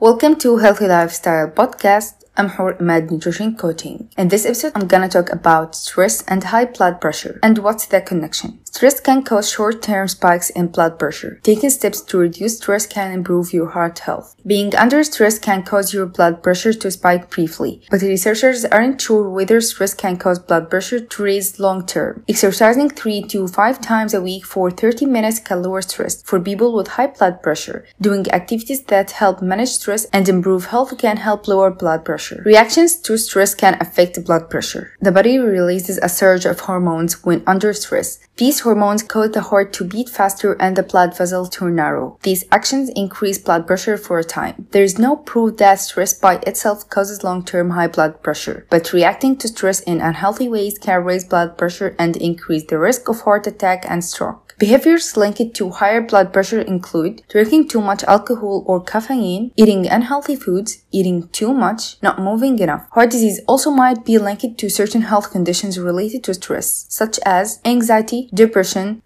Welcome to Healthy Lifestyle Podcast. I'm Hoor Emad Nutrition Coaching. In this episode, I'm gonna talk about stress and high blood pressure and what's the connection. Stress can cause short-term spikes in blood pressure. Taking steps to reduce stress can improve your heart health. Being under stress can cause your blood pressure to spike briefly, but researchers aren't sure whether stress can cause blood pressure to raise long-term. Exercising 3 to 5 times a week for 30 minutes can lower stress. For people with high blood pressure, doing activities that help manage stress and improve health can help lower blood pressure. Reactions to stress can affect blood pressure. The body releases a surge of hormones when under stress. These hormones cause the heart to beat faster and the blood vessel to narrow. These actions increase blood pressure for a time. There is no proof that stress by itself causes long-term high blood pressure, but reacting to stress in unhealthy ways can raise blood pressure and increase the risk of heart attack and stroke. Behaviors linked to higher blood pressure include drinking too much alcohol or caffeine, eating unhealthy foods, eating too much, not moving enough. Heart disease also might be linked to certain health conditions related to stress, such as anxiety, depression,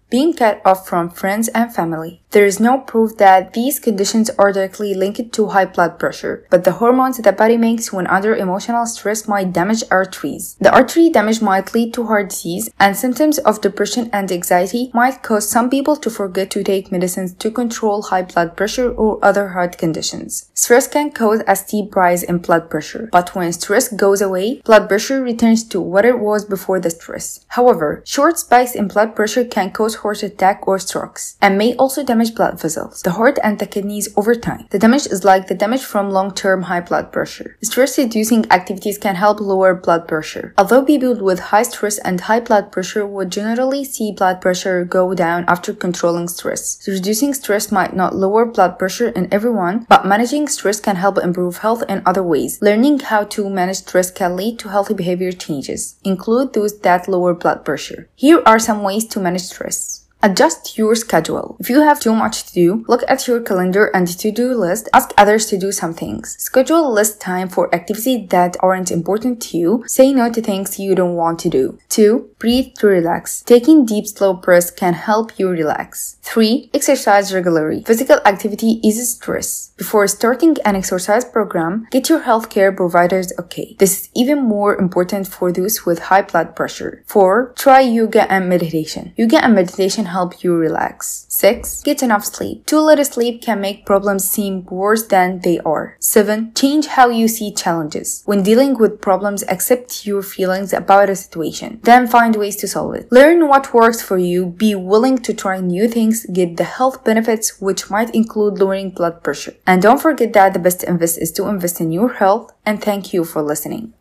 being cut off from friends and family. There is no proof that these conditions are directly linked to high blood pressure, but the hormones the body makes when under emotional stress might damage arteries. The artery damage might lead to heart disease, and symptoms of depression and anxiety might cause some people to forget to take medicines to control high blood pressure or other heart conditions. Stress can cause a steep rise in blood pressure, but when stress goes away, blood pressure returns to what it was before the stress. However, short spikes in blood pressure can cause heart attack or strokes, and may also damage blood vessels, the heart and the kidneys over time. The damage is like the damage from long-term high blood pressure. Stress-reducing activities can help lower blood pressure. Although people with high stress and high blood pressure would generally see blood pressure go down after controlling stress. Reducing stress might not lower blood pressure in everyone, but managing stress can help improve health in other ways. Learning how to manage stress can lead to healthy behavior changes, include those that lower blood pressure. Here are some ways to manage stress. Adjust your schedule. If you have too much to do, look at your calendar and to-do list. Ask others to do some things. Schedule list time for activities that aren't important to you. Say no to things you don't want to do. 2. Breathe to relax. Taking deep slow breaths can help you relax. 3. Exercise regularly. Physical activity is stress. Before starting an exercise program, get your healthcare providers okay. This is even more important for those with high blood pressure. 4. Try yoga and meditation. Yoga and meditation help you relax. 6. Get enough sleep. Too little sleep can make problems seem worse than they are. 7. Change how you see challenges. When dealing with problems, accept your feelings about a situation. Then find ways to solve it. Learn what works for you. Be willing to try new things. Get the health benefits, which might include lowering blood pressure. And don't forget that the best invest is to invest in your health. And thank you for listening.